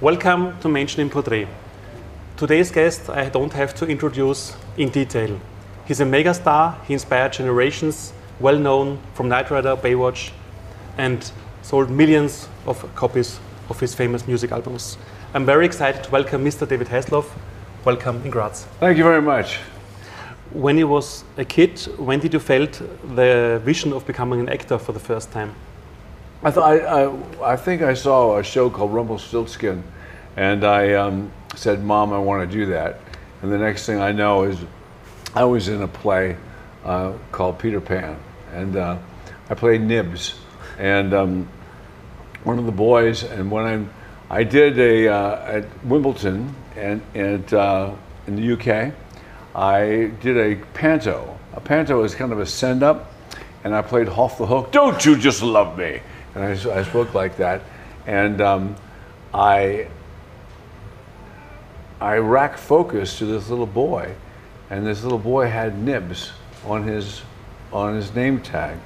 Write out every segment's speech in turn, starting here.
Welcome to Menschen in Portrait. Today's guest I don't have to introduce in detail. He's a megastar, he inspired generations, well known from Knight Rider, Baywatch, and sold millions of copies of his famous music albums. I'm very excited to welcome Mr. David Hasselhoff. Welcome in Graz. Thank you very much. When you was a kid, when did you felt the vision of becoming an actor for the first time? I, I, I, I think I saw a show called Rumpelstiltskin, and I um, said, "Mom, I want to do that." And the next thing I know is, I was in a play uh, called Peter Pan, and uh, I played Nibs, and um, one of the boys. And when I'm, I did a uh, at Wimbledon and and uh, in the UK, I did a panto. A panto is kind of a send up, and I played Hoff the Hook. Don't you just love me? And I, I spoke like that, and um, I I rack focus to this little boy, and this little boy had nibs on his on his name tag,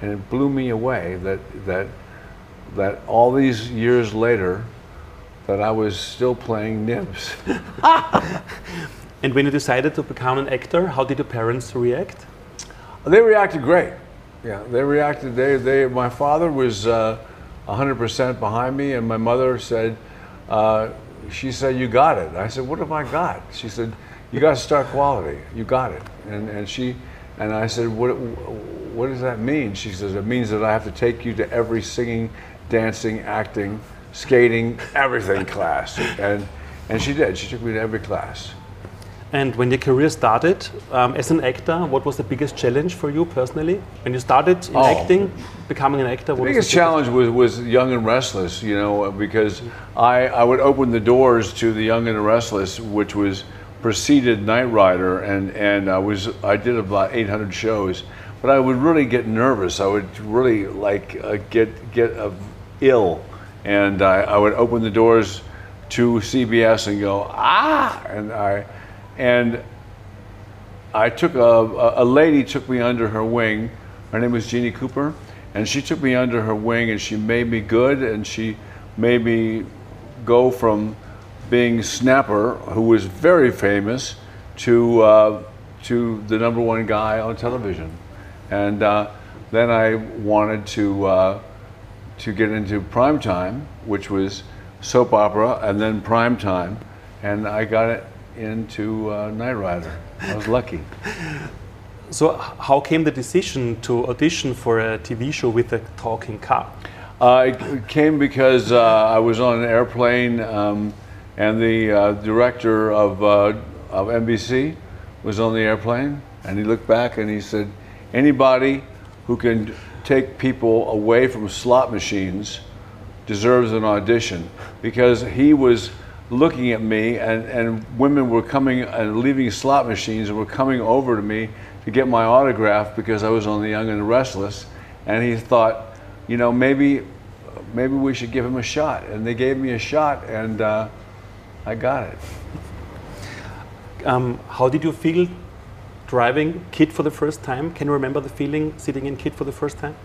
and it blew me away that that that all these years later that I was still playing nibs. And when you decided to become an actor, how did your parents react? They reacted great. Yeah, they reacted. They, they. My father was uh, 100% behind me, and my mother said, uh, she said, "You got it." I said, "What have I got?" She said, "You got star quality. You got it." And and she, and I said, "What what does that mean?" She says, "It means that I have to take you to every singing, dancing, acting, skating, everything class." And and she did. She took me to every class. And when your career started um, as an actor, what was the biggest challenge for you personally? When you started in Oh. acting, becoming an actor, The biggest was the challenge was, was Young and Restless, you know, because I, I would open the doors to the Young and the Restless, which was preceded Knight Rider, and, and I was I did about 800 shows, but I would really get nervous. I would really like uh, get get uh, ill, and I, I would open the doors to CBS and go ah, and I and I took a, a, lady took me under her wing. Her name was Jeanne Cooper, and she took me under her wing and she made me good and she made me go from being Snapper, who was very famous, to uh, to the number one guy on television, and uh, then I wanted to uh, to get into prime time, which was soap opera, and then prime time, and I got it into uh, Knight Rider. I was lucky. So, how came the decision to audition for a TV show with a talking car? Uh, it came because uh, I was on an airplane, um, and the uh, director of, uh, of NBC was on the airplane, and he looked back and he said, "Anybody who can take people away from slot machines deserves an audition," because he was looking at me, and, and women were coming and leaving slot machines and were coming over to me to get my autograph because I was on The Young and the Restless, and he thought, you know, maybe maybe we should give him a shot. And they gave me a shot, and uh, I got it. Um, how did you feel driving KITT for the first time? Can you remember the feeling sitting in KITT for the first time?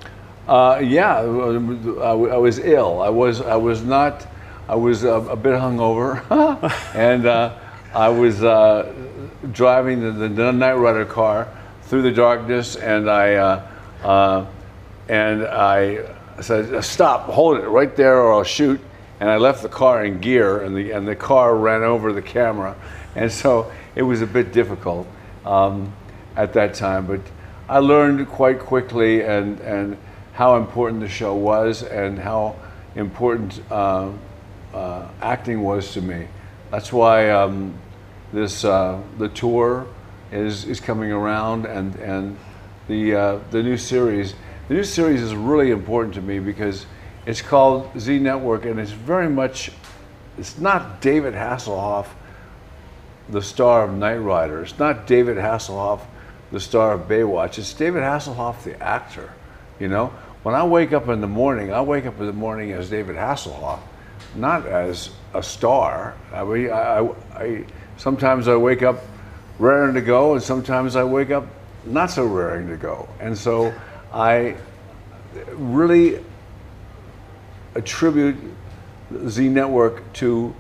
Uh, yeah, I was ill. I was I was not. I was a, a bit hungover, and uh, I was uh, driving the, the, the Knight Rider car through the darkness, and I uh, uh, and I said, "Stop! Hold it right there, or I'll shoot." And I left the car in gear, and the and the car ran over the camera, and so it was a bit difficult um, at that time. But I learned quite quickly, and and how important the show was, and how important uh, uh, acting was to me. That's why um, this uh, the tour is is coming around, and and the uh, the new series. The new series is really important to me because it's called Z Network, and it's very much. It's not David Hasselhoff, the star of Knight Rider. It's not David Hasselhoff, the star of Baywatch. It's David Hasselhoff, the actor. You know, when I wake up in the morning, I wake up in the morning as David Hasselhoff, not as a star. I mean, I, I, I sometimes I wake up raring to go, and sometimes I wake up not so raring to go. And so I really attribute Z Network to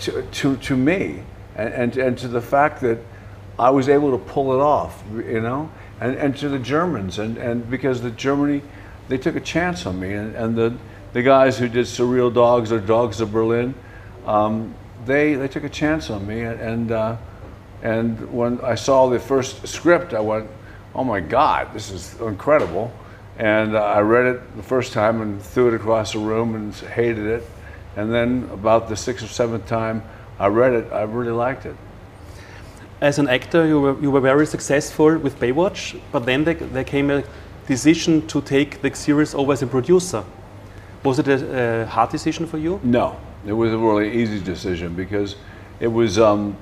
to, to, to me and, and, and to the fact that I was able to pull it off, you know, and, and to the Germans, and, and because the Germany, they took a chance on me, and, and the, the guys who did Surreal Dogs or Dogs of Berlin, um, they, they took a chance on me, and, uh, and when I saw the first script, I went, oh my God, this is incredible. And uh, I read it the first time and threw it across the room and hated it. And then about the sixth or seventh time I read it, I really liked it. As an actor, you were, you were very successful with Baywatch, but then there, there came a decision to take the series over as a producer. Was it a, a hard decision for you? No, it was a really easy decision because it was um,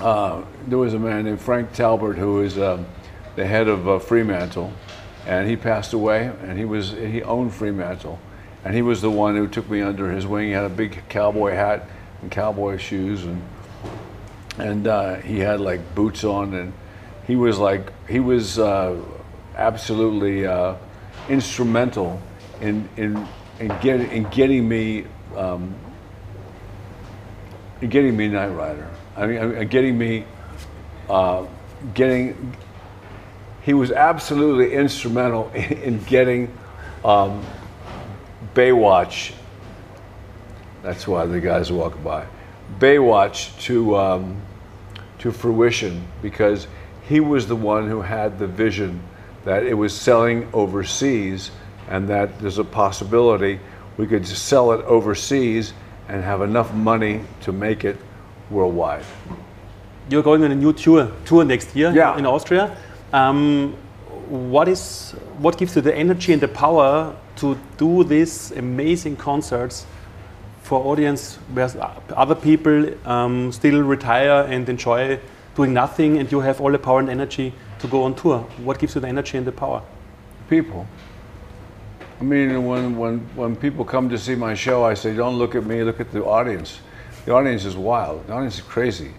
uh, there was a man named Frank Talbot who was um, the head of uh, Fremantle, and he passed away, and he was he owned Fremantle, and he was the one who took me under his wing. He had a big cowboy hat and cowboy shoes, and and uh, he had like boots on, and he was like he was uh, absolutely uh, instrumental in in in getting in getting me. Um, in getting me Knight Rider. I mean, getting me, uh, getting he was absolutely instrumental in, in getting um, Baywatch. That's why the guys walking by. Baywatch to um, to fruition because he was the one who had the vision that it was selling overseas and that there's a possibility we could sell it overseas and have enough money to make it worldwide. You're going on a new tour tour next year yeah. in Austria. Um, what is what gives you the energy and the power to do these amazing concerts for audience where other people um, still retire and enjoy doing nothing, and you have all the power and energy to go on tour? What gives you the energy and the power? People. I mean, when, when, when people come to see my show, I say, don't look at me, look at the audience. The audience is wild. The audience is crazy.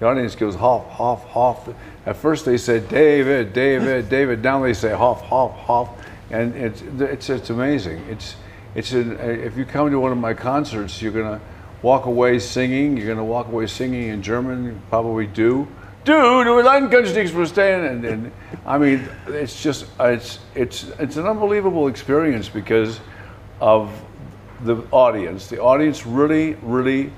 The audience goes hoff, hoff, hoff. At first they said David, David, David. Now they say hoff, hoff, hoff, and it's it's it's amazing. It's it's an, if you come to one of my concerts, you're gonna walk away singing. You're gonna walk away singing in German. You probably do. Du, du kannst nichts verstehen. And, and I mean, it's just it's it's it's an unbelievable experience because of the audience. The audience really, really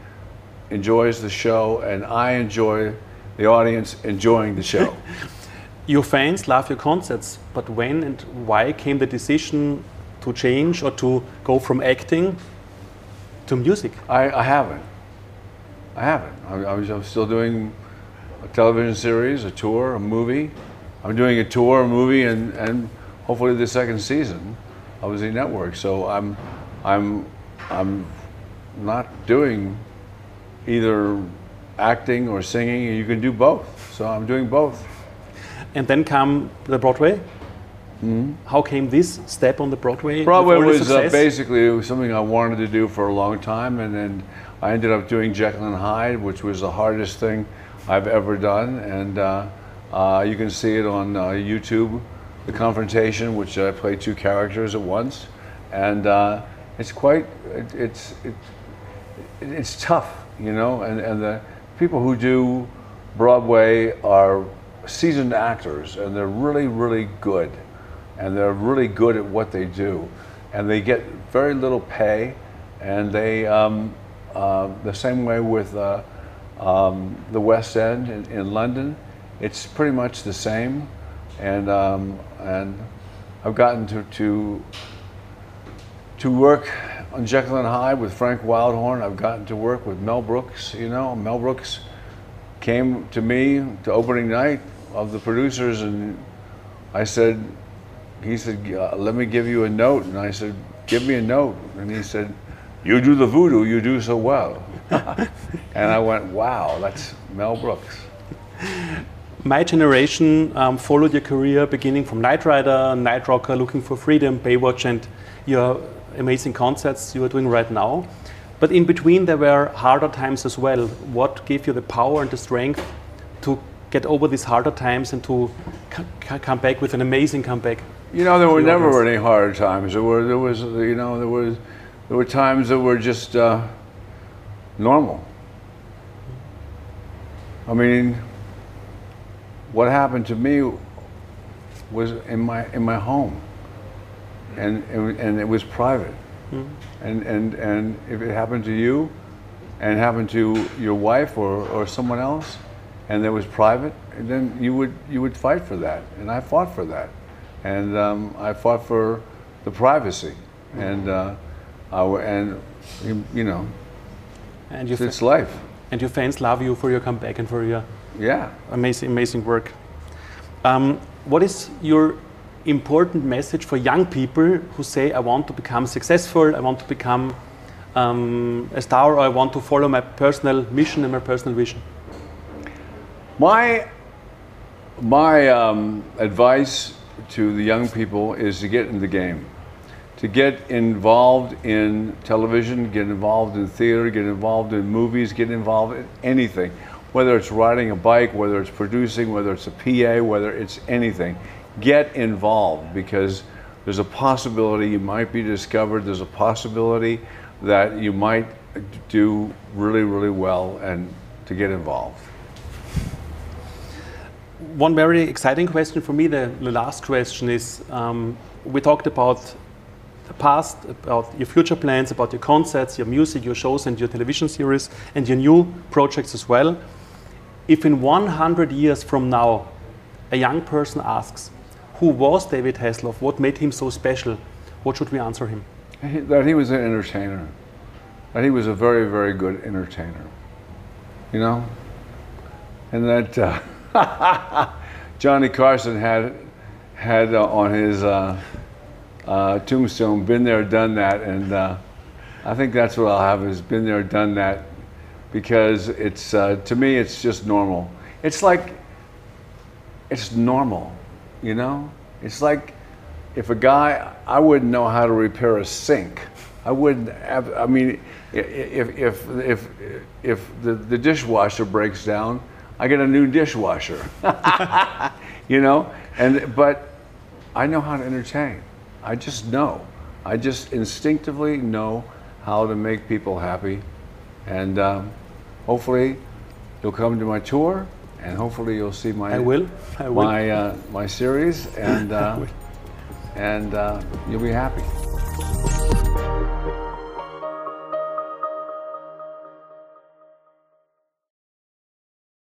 enjoys the show, and I enjoy the audience enjoying the show. your fans love your concerts, but when and why came the decision to change or to go from acting to music? I, I haven't. I haven't. I, I was, I'm still doing a television series, a tour, a movie. I'm doing a tour, a movie, and, and hopefully the second season of Z Network. So I'm, I'm, I'm not doing either acting or singing. You can do both. So I'm doing both. And then come the Broadway. Mm-hmm. How came this step on the Broadway? Broadway was uh, basically was something I wanted to do for a long time, and then I ended up doing Jekyll and Hyde, which was the hardest thing I've ever done. And uh, uh, you can see it on uh, YouTube, the confrontation, which I play two characters at once, and uh, it's quite it, it's it, it's tough you know, and, and the people who do Broadway are seasoned actors and they're really, really good. And they're really good at what they do. And they get very little pay. And they, um, uh, the same way with uh, um, the West End in, in, London, it's pretty much the same. And, um, and I've gotten to, to, to work on Jekyll and Hyde with Frank Wildhorn. I've gotten to work with Mel Brooks. You know, Mel Brooks came to me to opening night of the producers, and I said, he said, "Let me give you a note," and I said, "Give me a note," and he said, "You do the voodoo, you do so well." and I went, "Wow, that's Mel Brooks." My generation um, followed your career beginning from Knight Rider, Night Rocker, Looking for Freedom, Baywatch, and your amazing concerts you are doing right now. But in between, there were harder times as well. What gave you the power and the strength to get over these harder times and to come back with an amazing comeback? You know, there were never audience? any hard times. There were, there was, you know, there was, there were times that were just uh, normal. I mean, what happened to me was in my in my home, and and, and it was private. And and and if it happened to you, and happened to your wife or, or someone else, and it was private, then you would you would fight for that, and I fought for that, and um, I fought for the privacy, and uh, W- and you, know And your, it's life. and your fans love you for your comeback and for your Yeah. amazing, amazing work. Um, what is your important message for young people who say, I want to become successful, I want to become um, a star, or I want to follow my personal mission and my personal vision? My my um, advice to the young people is to get in the game, to get involved in television, get involved in theater, get involved in movies, get involved in anything, whether it's riding a bike, whether it's producing, whether it's a PA, whether it's anything. Get involved because there's a possibility you might be discovered. There's a possibility that you might do really, really well, and to get involved. One very exciting question for me, the, the last question is um, we talked about the past, about your future plans, about your concerts, your music, your shows, and your television series, and your new projects as well. If in 100 years from now a young person asks, who was David Hasselhoff? What made him so special? What should we answer him? That he was an entertainer. That he was a very, very good entertainer. You know? And that uh, Johnny Carson had, had uh, on his uh, uh, tombstone, been there, done that. And uh, I think that's what I'll have is been there, done that. Because it's, uh, to me, it's just normal. It's like, it's normal, you know? It's like if a guy, I wouldn't know how to repair a sink. I wouldn't have, I mean, if, if, if, if the, the dishwasher breaks down, I get a new dishwasher, you know? And, but I know how to entertain. I just know. I just instinctively know how to make people happy. And um, hopefully you'll come to my tour and hopefully you'll see my I will. I will. my uh, my series, and uh, and uh, you'll be happy.